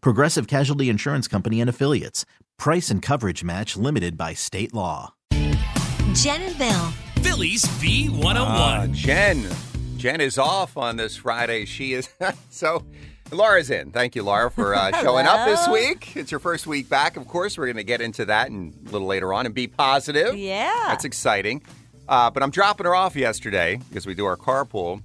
Progressive Casualty Insurance Company and Affiliates. Price and coverage match limited by state law. Jenn and Bill. Philly's B101. Uh, Jenn. Jenn is off on this Friday. She is so. Laura's in. Thank you, Laura, for uh, showing up this week. It's your first week back, of course. We're going to get into that and a little later on and be positive. Yeah. That's exciting. Uh, but I'm dropping her off yesterday because we do our carpool.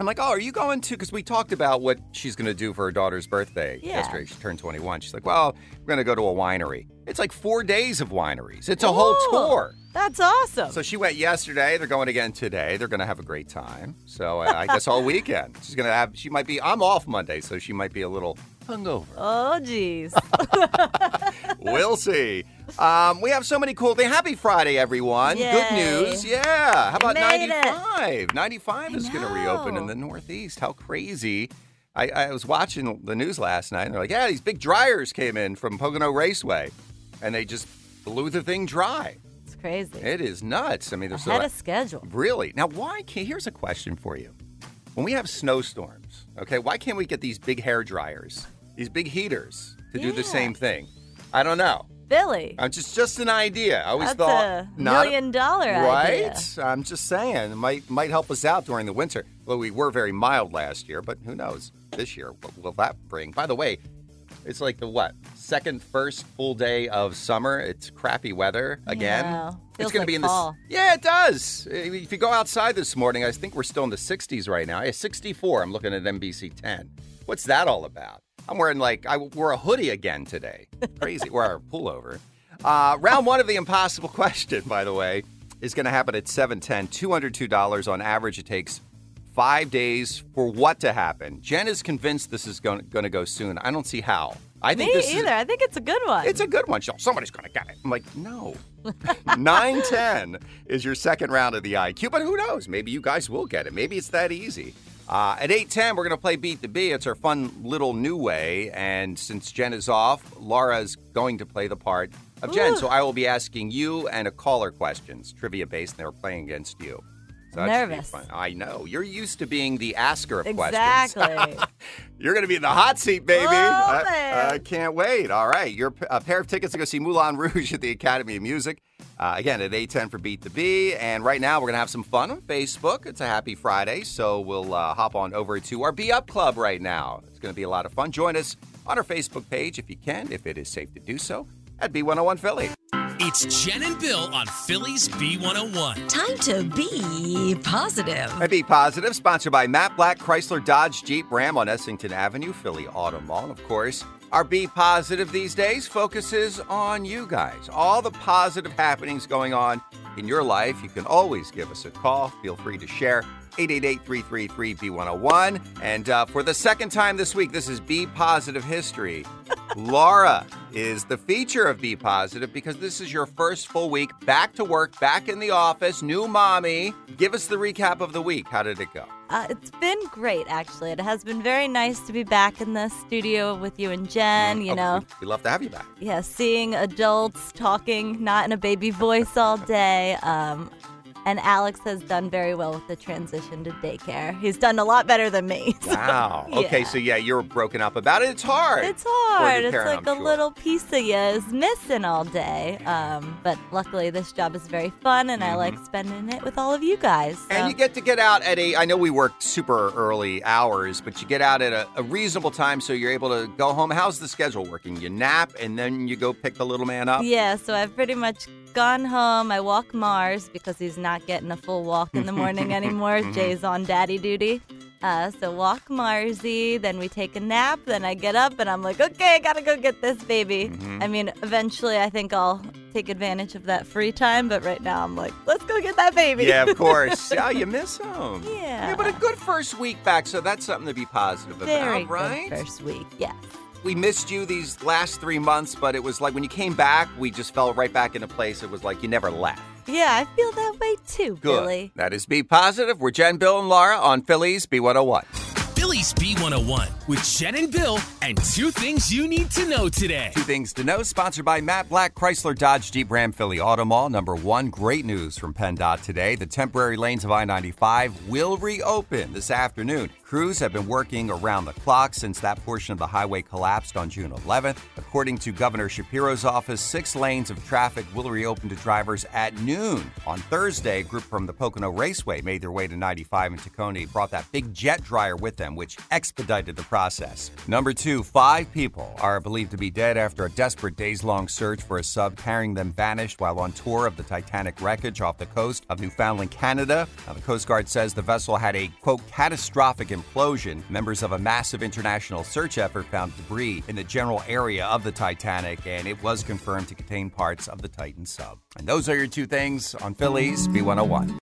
I'm like, oh, are you going to? Because we talked about what she's going to do for her daughter's birthday Yeah. yesterday. She turned 21. She's like, well, we're going to go to a winery. It's like four days of wineries. It's a whole tour. That's awesome. So she went yesterday. They're going again today. They're going to have a great time. So uh, I guess all weekend she's going to have. She might be. I'm off Monday, so she might be a little hungover. oh, jeez. we'll see. Um, we have so many cool things. Happy Friday, everyone. Good news. Yeah. How about made it. 95? 95 is going to reopen in the Northeast. How crazy. I, I was watching the news last night, and they're like, yeah, these big dryers came in from Pocono Raceway, and they just blew the thing dry. it's crazy. It is nuts. I mean, there's Ahead a- of schedule. Really? Now, why can't? Here's a question for you. When we have snowstorms, okay, why can't we get these big hair dryers, these big heaters to do the same thing? I don't know. Billy. I'm just just an idea. I always That's thought a not million dollar idea. right. I'm just saying it might might help us out during the winter. Well, we were very mild last year, but who knows this year? What will that bring? By the way, it's like the what second first full day of summer. It's crappy weather again. Yeah. It's going like to be in fall. the yeah, it does. If you go outside this morning, I think we're still in the 60s right now. Yeah, 64. I'm looking at NBC 10. What's that all about? I'm wearing like I wore a hoodie again today. Crazy. Wear a pullover. Uh, round one of the impossible question, by the way, is going to happen at 710. $202 on average. It takes five days for what to happen. Jenn is convinced this is going, going to go soon. I don't see how. I think Me this either. is I think it's a good one. it's a good one. Somebody's going to get it. I'm like, no. 910 is your second round of the IQ, but who knows? Maybe you guys will get it. Maybe it's that easy. Uh, at 810, we're going to play Beat the Bee. It's our fun little new way. And since Jenn is off, Laura's going to play the part of Jenn. So I will be asking you and a caller questions, trivia based, and they're playing against you. That Nervous. I know. You're used to being the asker of questions. exactly. You're going to be in the hot seat, baby. Oh, I. I can't wait. All right. Your a pair of tickets to go see Moulin Rouge at the Academy of Music. Uh, again, at 810 for Beat the Bee. And right now, we're going to have some fun on Facebook. It's a happy Friday. So we'll uh, hop on over to our Be Up Club right now. It's going to be a lot of fun. Join us on our Facebook page if you can, if it is safe to do so, at B101 Philly. It's Jenn and Bill on Philly's B101. Time to be positive. And Be Positive, sponsored by Matt Black, Chrysler, Dodge, Jeep, Ram on Essington Avenue, Philly Auto Mall. Of course, our Be Positive these days focuses on you guys. All the positive happenings going on in your life. You can always give us a call. Feel free to share. 888-333-B101. And uh, for the second time this week, this is Be Positive History. Laura is the feature of Be Positive because this is your first full week back to work, back in the office, new mommy. Give us the recap of the week. How did it go? Uh, it's been great, actually. It has been very nice to be back in the studio with you and Jenn. You Oh, know, we- we'd love to have you back. yeah, seeing adults talking, not in a baby voice all day. Um, And Alex has done very well with the transition to daycare. He's done a lot better than me. so, Wow. Okay, yeah. so yeah, you're broken up about it. It's hard. It's hard. It's parent, like I'm a sure. little piece of you is missing all day. Um, but luckily, this job is very fun, and I like spending it with all of you guys. Mm-hmm. And you get to get out at a, I know we work super early hours, but you get out at a, a reasonable time so you're able to go home. How's the schedule working? You nap and then you go pick the little man up? Yeah, so I've pretty much gone home. I walk Mars because he's not getting a full walk in the morning anymore. Jay's on daddy duty. Uh, so walk Marsy, then we take a nap, then I get up and I'm like, okay, I gotta go get this baby. I mean, eventually I think I'll take advantage of that free time, but right now I'm like, let's go get that baby. Yeah, of course. yeah, you miss him. Yeah. but a good first week back, so that's something to be positive Very about, right? good first week, yes. We missed you these last three months, but it was like when you came back, we just fell right back into place. It was like you never left. Yeah, I feel that way too, Good. Billy. That is Be Positive. We're Jenn, Bill, and Laura on Philly's B101. Philly's B101 with Jenn and Bill and two things you need to know today. Two things to know, sponsored by Matt Black, Chrysler Dodge Jeep Ram Philly Auto Mall. Number one, great news from PennDOT today. The temporary lanes of I 95 will reopen this afternoon. Crews have been working around the clock since that portion of the highway collapsed on June 11th. According to Governor Shapiro's office, six lanes of traffic will reopen to drivers at noon. On Thursday, a group from the Pocono Raceway made their way to 95 in Tacony, brought that big jet dryer with them, which expedited the process. Number two, five people are believed to be dead after a desperate days long search for a sub carrying them vanished while on tour of the Titanic wreckage off the coast of Newfoundland, Canada. Now, the Coast Guard says the vessel had a, quote, catastrophic implosion. Members of a massive international search effort found debris in the general area of the Titanic, and it was confirmed to contain parts of the Titan sub. And those are your two things on Philly's B101.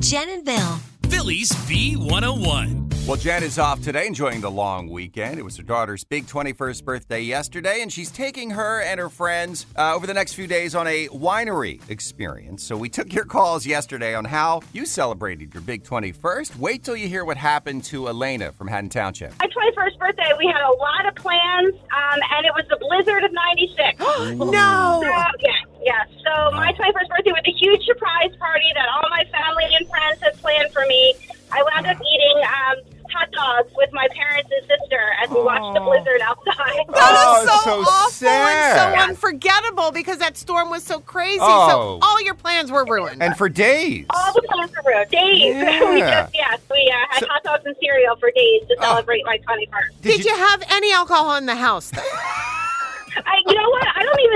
Jenn and Bill. Philly's B101. Well, Jenn is off today, enjoying the long weekend. It was her daughter's big 21st birthday yesterday, and she's taking her and her friends uh, over the next few days on a winery experience. So we took your calls yesterday on how you celebrated your big 21st. Wait till you hear what happened to Elena from Haddon Township. my 21st birthday, we had a lot of plans, um, and it was the blizzard of 96. No. So, yeah, yeah. So my 21st birthday was a huge surprise party that all my family and friends had planned for me. I wound up eating um, hot dogs with my parents and sister as we watched the blizzard outside. Oh, That is so, so awful sad. and so unforgettable because that storm was so crazy. Oh. So all your plans were ruined. And for days. All the plans were ruined. Days. we Yeah. just, yes, we uh, had hot dogs and cereal for days to celebrate my 21st. Did, you, have any alcohol in the house? Then? I, you know? I don't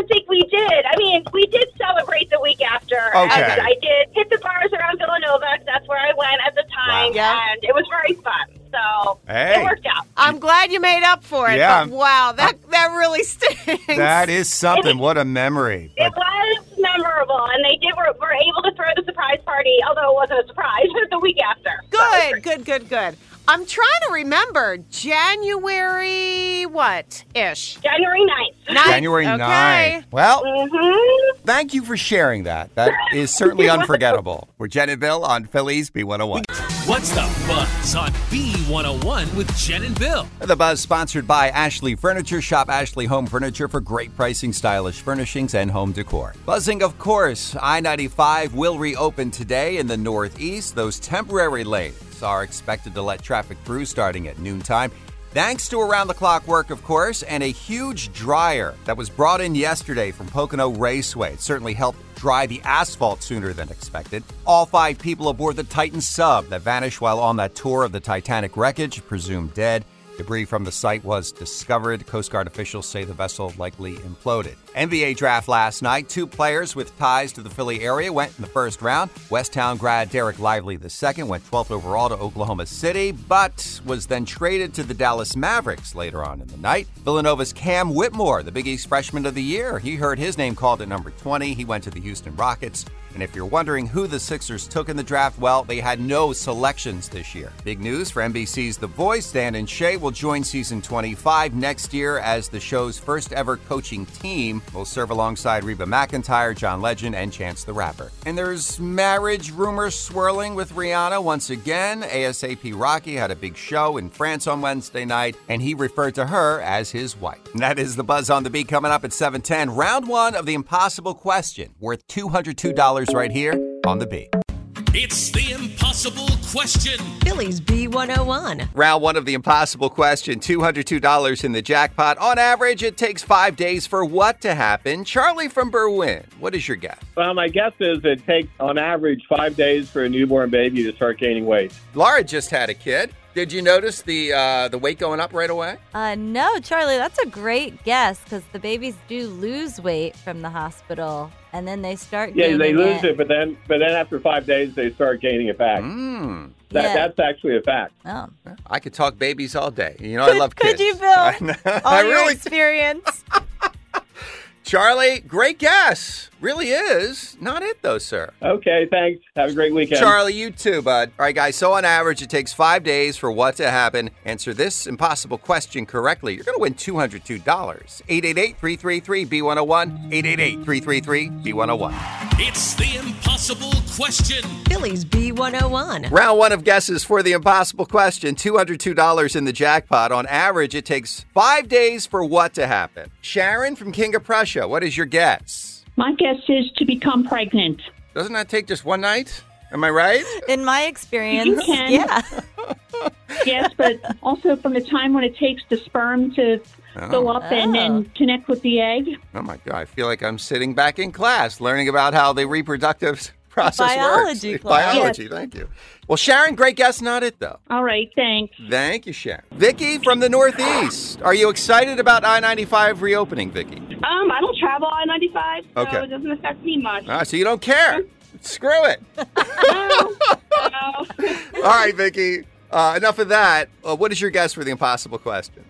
even think we did. I mean, we did celebrate the week after. Okay. And I did hit the bars around Villanova. That's where I went at the time, Wow. Yeah. and it was very fun. So Hey. it worked out. I'm glad you made up for it. Yeah. But wow, that that really stinks. That is something. What a memory. It was memorable, and they did were, were able to throw the surprise party, although it wasn't a surprise, the week after. So it was good, great. good, good, good. I'm trying to remember January what ish. January 9th. Ninth? January okay. 9th. Well, Mm-hmm. thank you for sharing that. That is certainly unforgettable. We're Jenn and Bill on Philly's B101. What's the buzz on B101 with Jenn and Bill? The Buzz sponsored by Ashley Furniture. Shop Ashley Home Furniture for great pricing, stylish furnishings, and home decor. Buzzing, of course, I 95 will reopen today in the Northeast. Those temporary lanes are expected to let traffic through starting at noontime. Thanks to around the clock work, of course, and a huge dryer that was brought in yesterday from Pocono Raceway. It certainly helped dry the asphalt sooner than expected. All five people aboard the Titan sub that vanished while on that tour of the Titanic wreckage, presumed dead. Debris from the site was discovered. Coast Guard officials say the vessel likely imploded. NBA draft last night. Two players with ties to the Philly area went in the first round. Westtown grad Dereck Lively II went 12th overall to Oklahoma City, but was then traded to the Dallas Mavericks later on in the night. Villanova's Cam Whitmore, the Big East freshman of the year, he heard his name called at number 20. He went to the Houston Rockets. And if you're wondering who the Sixers took in the draft, well, they had no selections this year. Big news for NBC's The Voice. Dan and Shay will join season 25 next year as the show's first ever coaching team will serve alongside Reba McEntire, John Legend, and Chance the Rapper. And there's marriage rumors swirling with Rihanna once again. ASAP Rocky had a big show in France on Wednesday night, and he referred to her as his wife. And that is the buzz on the beat coming up at 710. Round one of the impossible question, worth $202 right here on the beat. It's the impossible question. Philly's B101. Round one of the impossible question $202 in the jackpot. On average, it takes five days for what to happen? Charlie from Berwyn, what is your guess? Well, my guess is it takes, on average, five days for a newborn baby to start gaining weight. Laura just had a kid. Did you notice the uh, the weight going up right away? Uh, no, Charlie, that's a great guess because the babies do lose weight from the hospital, and then they start. Yeah, they lose it, but then but then after five days, they start gaining it back. Mm. That, Yeah. That's actually a fact. Oh, I could talk babies all day. You know, I love could you, Bill? I, know. all I your really, experience. Charlie, great guess. Really is. Not it though, sir. Okay, thanks. Have a great weekend. Charlie, you too, bud. All right, guys. So on average, it takes five days for what to happen. Answer this impossible question correctly. You're going to win $202. 888-333-B101. 888-333-B101. It's the impossible question. Philly's B101. Round one of guesses for the impossible question. $202 in the jackpot. On average, it takes five days for what to happen? Sharon from King of Prussia, what is your guess? My guess is to become pregnant. Doesn't that take just one night? Am I right? In my experience, can. yeah. Yes, but also from the time when it takes the sperm to go up and then connect with the egg. Oh my God, I feel like I'm sitting back in class learning about how the reproductive process Biology works. class. Biology, thank you. Well, Sharon, great guess, not it though. All right, thanks. Thank you, Sharon. Vicky from the Northeast. Are you excited about I 95 reopening, Vicky? Um, I don't travel I ninety five, so Okay. it doesn't affect me much. Ah, so you don't care. Screw it. No. All right, Vicky. Uh, enough of that. Uh, what is your guess for the impossible question?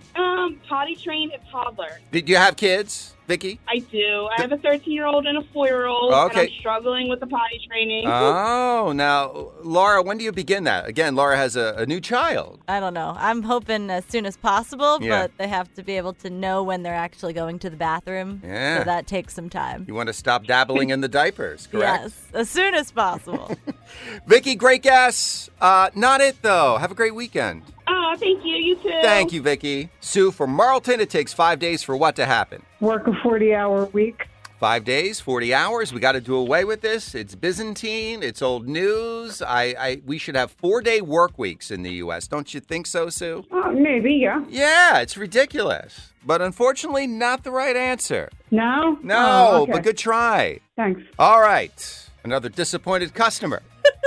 Um, potty trained a toddler. Did you have kids, Vicky? I do. I have a thirteen year old and a four year old, Okay. and I'm struggling with the potty training. Oh, now, Laura, when do you begin that? Again, Laura has a, a new child. I don't know. I'm hoping as soon as possible, Yeah. but they have to be able to know when they're actually going to the bathroom. Yeah. So that takes some time. You want to stop dabbling in the diapers, correct? Yes, as soon as possible. Vicky, great guess. Uh, not it, though. Have a great weekend. Oh, thank you. You too. Thank you, Vicky. Sue from Marlton, it takes five days for what to happen? Work a 40 hour week. Five days, 40 hours. We got to do away with this. It's Byzantine. It's old news. I, I, we should have four day work weeks in the U.S. Don't you think so, Sue? Uh, maybe, yeah. Yeah, it's ridiculous. But unfortunately, not the right answer. No? No, Oh, okay. but good try. Thanks. All right. Another disappointed customer.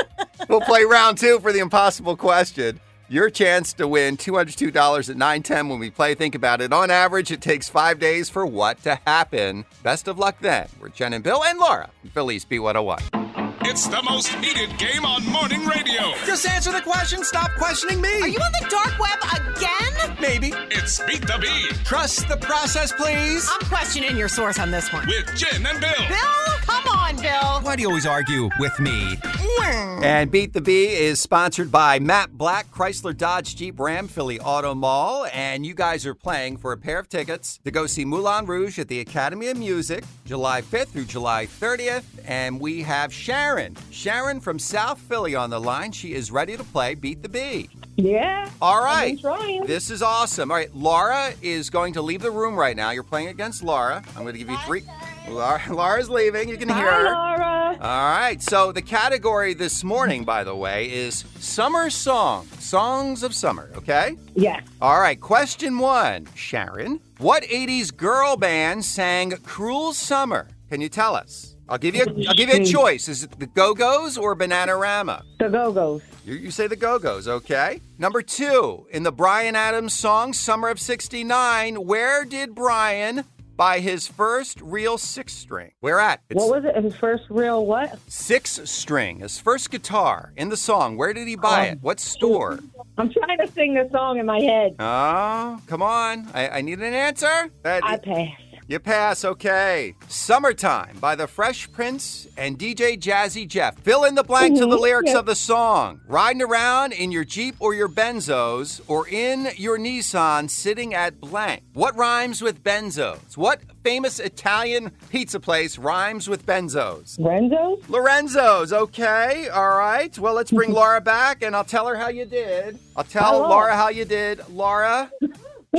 we'll play round two for the impossible question. Your chance to win $202 at 910 when we play. Think about it. On average, it takes five days for what to happen. Best of luck then. We're Jenn and Bill and Laura. Philly's B101. It's the most heated game on morning radio. Just answer the question. Stop questioning me. Are you on the dark web again? Maybe. It's Beat the Bee Trust the process, please. I'm questioning your source on this one. with Jenn and Bill. Bill, come on, Bill. Why do you always argue with me? Mm. And Beat the Bee is sponsored by Matt Black, Chrysler Dodge Jeep Ram, Philly Auto Mall. And you guys are playing for a pair of tickets to go see Moulin Rouge at the Academy of Music, July 5th through July 30th. And we have Sharon. Sharon from South Philly on the line. She is ready to play Beat the Bee. Yeah. All right. This is awesome. All right, Laura is going to leave the room right now. You're playing against Laura. I'm going to give you three. Laura, Laura's leaving. You can hear her. Laura. All right. So the category this morning, by the way, is summer song, songs of summer. Okay. Yes. All right. Question one, Sharon. What '80s girl band sang "Cruel Summer"? Can you tell us? I'll give you. A, I'll give you a choice. Is it the Go Go's or Bananarama? The Go Go's. You, you say the Go Go's, okay? Number two, in the Bryan Adams song "Summer of '69," where did Bryan buy his first real six string? Where at? It's What was it? His first real what? six string, his first guitar in the song. Where did he buy Um, it? What store? I'm trying to sing the song in my head. Oh, come on. I, I need an answer. That- I pass. You pass, okay. Summertime by the Fresh Prince and DJ Jazzy Jeff. Fill in the blank to the Mhm, lyrics of the song. Riding around in your Jeep or your Benzos or in your Nissan sitting at blank. What rhymes with Benzos? What famous Italian pizza place rhymes with Benzos? Renzo's? Lorenzo's, okay. All right. Well, let's bring Laura back and I'll tell her how you did. I'll tell Hello. Laura how you did. Laura,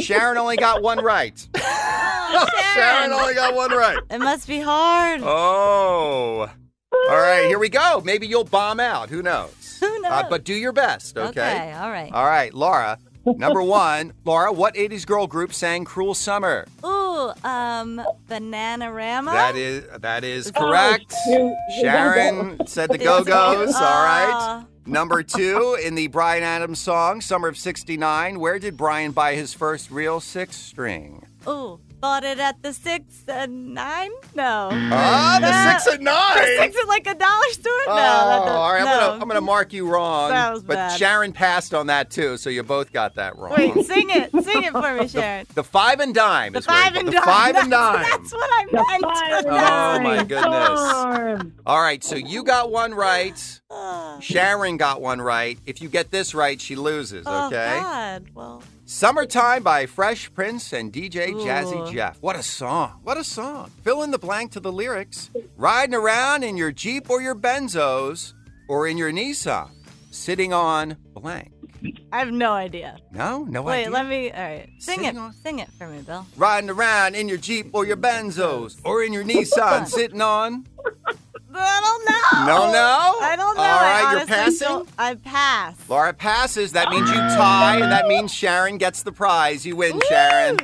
Sharon only got one right. Sharon only got one right. It must be hard. Oh. All right, here we go. Maybe you'll bomb out. Who knows? Who knows? Uh, but do your best, okay? Okay, all right. All right, Laura. Number one, Laura, what 80s girl group sang Cruel Summer? Ooh, um, Bananarama. That is that is Oh, correct. shoot. Sharon said the Go-Go's, All right. Number two, in the Bryan Adams song "Summer of '69," where did Bryan buy his first real six string? Ooh, bought it at the six and nine? No. Ah, the Uh, six and nine. The six at like a dollar store? Oh, no. that- that- all right. I'm gonna I'm gonna mark you wrong. That was but bad. Sharon passed on that too, so you both got that wrong. Wait, sing it. Sing it for me, Sharon. The five and dime The is five you- and the dime. five and dime. That's what I meant. five and Oh my dime. goodness. All right, so you got one right. Oh, Sharon got one right. If you get this right, she loses, Okay. oh, okay? God. Well, Summertime by Fresh Prince and DJ Jazzy Ooh. Jeff. What a song. What a song. Fill in the blank to the lyrics. Riding around in your Jeep or your Benzos or in your Nissan, sitting on blank. I have no idea. No, no Wait, idea. Wait, let me. All right. Sing Sing it. on. Sing it for me, Bill. Riding around in your Jeep or your Benzos or in your Nissan, sitting on. I don't know. No, no? I don't know. All I right, you're passing? I pass. Laura passes. That means you tie, and that means Sharon gets the prize. You win, Sharon.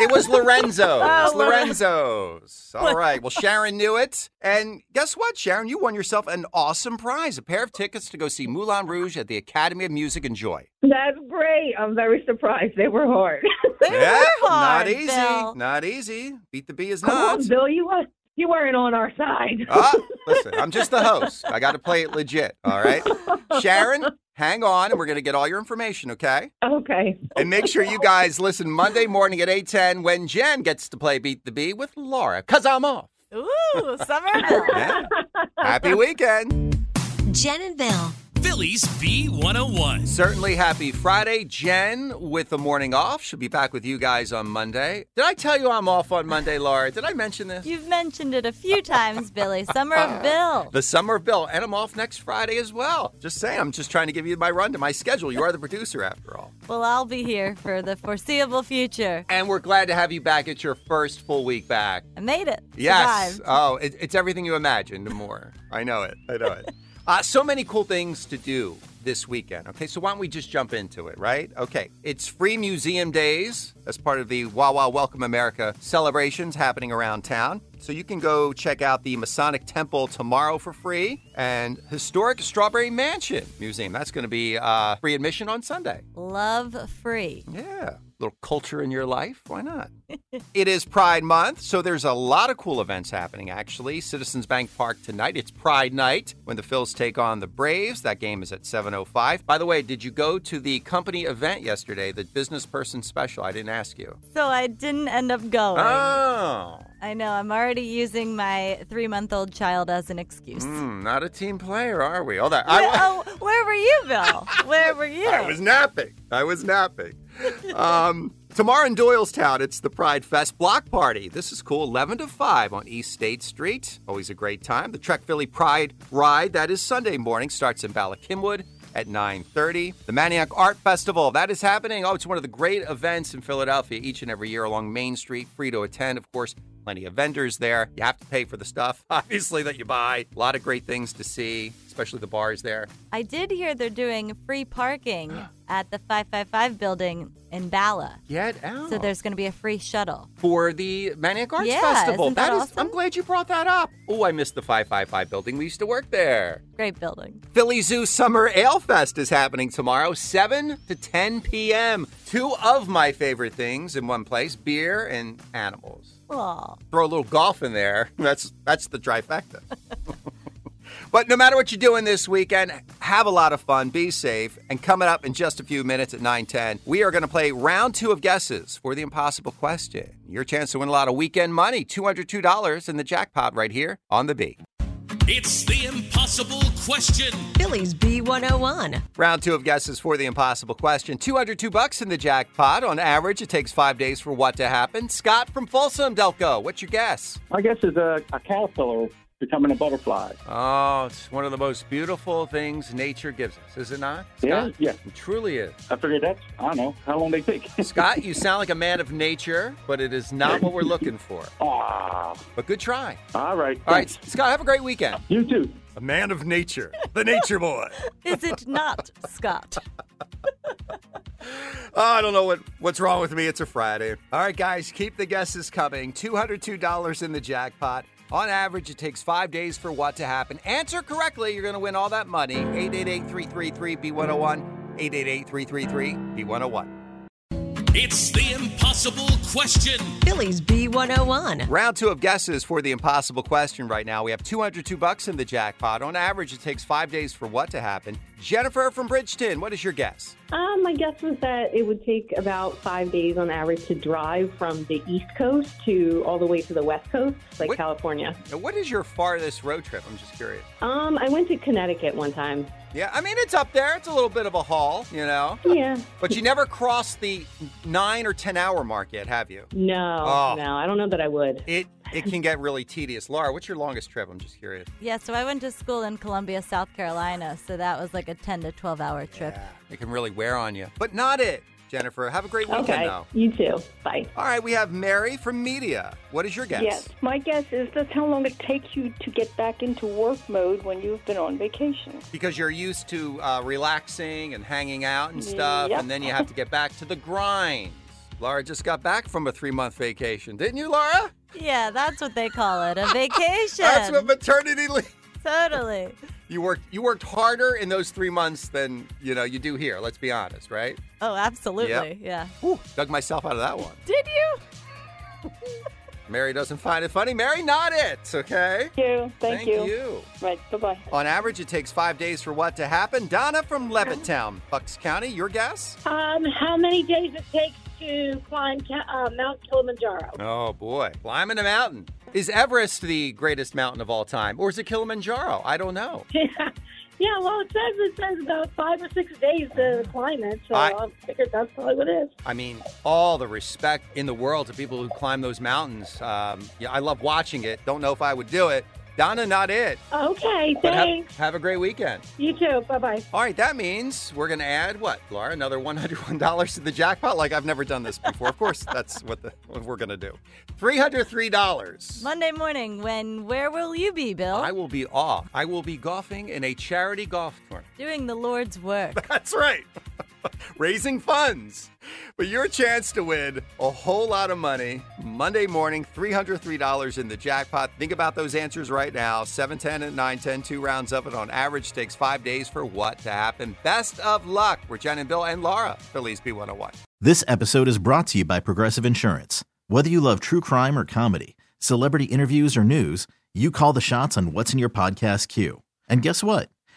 It was oh, Lorenzo's. Oh, Lorenzo's. All right. Well, Sharon knew it. And guess what, Sharon? You won yourself an awesome prize a pair of tickets to go see Moulin Rouge at the Academy of Music and Joy. That's great. I'm very surprised. They were hard. They yeah, were hard, not easy. Bill. Not easy. Beat the bee is Come not. on, Bill. You were you weren't on our side. Ah, listen, I'm just the host. I got to play it legit. All right. Sharon, hang on, and we're going to get all your information, okay? Okay. And make sure you guys listen Monday morning at 8:10 when Jenn gets to play Beat the Bee with Laura, cuz I'm off. Ooh, summer. Yeah. Happy weekend. Jenn and Bill. Philly's B101. Certainly happy Friday. Jenn with the morning off. She'll be back with you guys on Monday. Did I tell you I'm off on Monday, Laura? Did I mention this? You've mentioned it a few times, Billy. Summer of Bill. The summer of Bill, and I'm off next Friday as well. Just saying, I'm just trying to give you my run to my schedule. You are the producer after all. Well, I'll be here for the foreseeable future. And we're glad to have you back. It's your first full week back. I made it. Yes. Survived. Oh, it, it's everything you imagined and more. I know it. I know it. Uh, so many cool things to do this weekend. Okay, so why don't we just jump into it, right? Okay, it's Free Museum Days as part of the Wawa Welcome America celebrations happening around town. So you can go check out the Masonic Temple tomorrow for free and Historic Strawberry Mansion Museum. That's going to be uh, free admission on Sunday. Love free. Yeah. Little culture in your life. Why not? it is Pride Month, so there's a lot of cool events happening, actually. Citizens Bank Park tonight. It's Pride Night when the Phils take on the Braves. That game is at 7.05. By the way, did you go to the company event yesterday, the business person special? I didn't ask you. So I didn't end up going. Oh. I know. I'm already using my three month old child as an excuse. Hmm, not a team player, are we? Oh, that, Where, I, oh, where were you, Bill? Where were you? I was napping. I was napping. Um, tomorrow in Doylestown, it's the Pride Fest Block Party. This is cool. 11 to 5 on East State Street. Always a great time. The Trek Philly Pride Ride, that is Sunday morning, starts in Bala Cynwyd at 9.30. The Manayunk Art Festival, that is happening. Oh, it's one of the great events in Philadelphia each and every year along Main Street. Free to attend, of course. Plenty of vendors there. You have to pay for the stuff, obviously, that you buy. A lot of great things to see, especially the bars there. I did hear they're doing free parking at the 555 building in Bala. Get out. So there's going to be a free shuttle. for the Manayunk Arts Yeah, Festival. isn't that is- awesome? I'm glad you brought that up. Oh, I missed the 555 building. We used to work there. Great building. Philly Zoo Summer Ale Fest is happening tomorrow, 7 to 10 p.m. Two of my favorite things in one place beer and animals. Aw. Throw a little golf in there. That's that's the trifecta. but no matter what you're doing this weekend, have a lot of fun, be safe, and coming up in just a few minutes at 9:10, we are going to play round 2 of guesses for the impossible question. Your chance to win a lot of weekend money, $202 in the jackpot right here on the B. It's the impossible question. Philly's B101. Round 2 of guesses for the impossible question. 202 bucks in the jackpot. On average, it takes 5 days for what to happen. Scott from Folsom, Delco, what's your guess? I guess it's a, a caterpillar becoming a butterfly. Oh, it's one of the most beautiful things nature gives us, is it not? Yeah, Scott? yeah. It truly is. I figured that's, I don't know, how long they take. Scott, you sound like a man of nature, but it is not what we're looking for. Ah, But good try. all right. All right, thanks. Scott, have a great weekend. You too. A man of nature, the nature boy. Is it not, Scott? Oh, I don't know what, what's wrong with me. It's a Friday. All right, guys, keep the guesses coming. $202 in the jackpot. On average, it takes five days for what to happen. Answer correctly, you're going to win all that money. 888 333 B101. 888 333 B101. It's the impossible question. Philly's B101. Round two of guesses for the impossible question right now. We have 202 bucks in the jackpot. On average, it takes five days for what to happen. Jennifer from Bridgeton, what is your guess? Um, my guess was that it would take about five days on average to drive from the East Coast to all the way to the West Coast, like What- California. Now, What is your farthest road trip? I'm just curious. Um, I went to Connecticut one time. Yeah, I mean, it's up there. It's a little bit of a haul, you know? Yeah. But you never crossed the nine or 10 hour mark yet, have you? No, Oh. no, I don't know that I would. It it can get really tedious. Laura, what's your longest trip? I'm just curious. Yeah, so I went to school in Columbia, South Carolina, so that was like a 10 to 12 hour trip. Yeah, It can really wear on you. But not it, Jennifer. Have a great weekend, Okay, though. you too. Bye. All right, we have Mary from Media. What is your guess? Yes, my guess is that's how long it takes you to get back into work mode when you've been on vacation. Because you're used to uh, relaxing and hanging out and stuff, Yep. and then you have to get back to the grind. Laura just got back from a three month vacation, didn't you, Laura? Yeah, that's what they call it a vacation. That's what maternity leave. totally. You worked you worked harder in those three months than you know you do here. Let's be honest, right? Oh, absolutely. Yep. Yeah. Whew, dug myself out of that one. Did you? Mary doesn't find it funny. Mary, not it. Okay. Thank you. Thank, Thank you. you. Right. Bye bye. On average, it takes five days for what to happen. Donna from Levittown, Bucks County. Your guess? Um, how many days it takes to climb uh, Mount Kilimanjaro? Oh boy, climbing a mountain. Is Everest the greatest mountain of all time, or is it Kilimanjaro? I don't know. yeah, well, it says it says about five or six days to climb it, so I- I, figured that's probably what it is. I mean, all the respect in the world to people who climb those mountains. Um, yeah, I love watching it. Don't know if I would do it. Donna, not it. Okay, But have, thanks. have a great weekend. You too. Bye bye. All right, that means we're going to add what, Laura? Another $101 to the jackpot? Like I've never done this before. Of course, that's what, the, what we're going to do. $303. Monday morning, when where will you be, Bill? I will be off. I will be golfing in a charity golf tournament. Doing the Lord's work. That's right. Raising funds. But your chance to win a whole lot of money Monday morning, $303 in the jackpot. Think about those answers right now 710 and 910, two rounds of it on average takes five days for what to happen. Best of luck. We're Jenn and Bill and Laura, Philly's B101. This episode is brought to you by Progressive Insurance. Whether you love true crime or comedy, celebrity interviews or news, you call the shots on what's in your podcast queue. And guess what?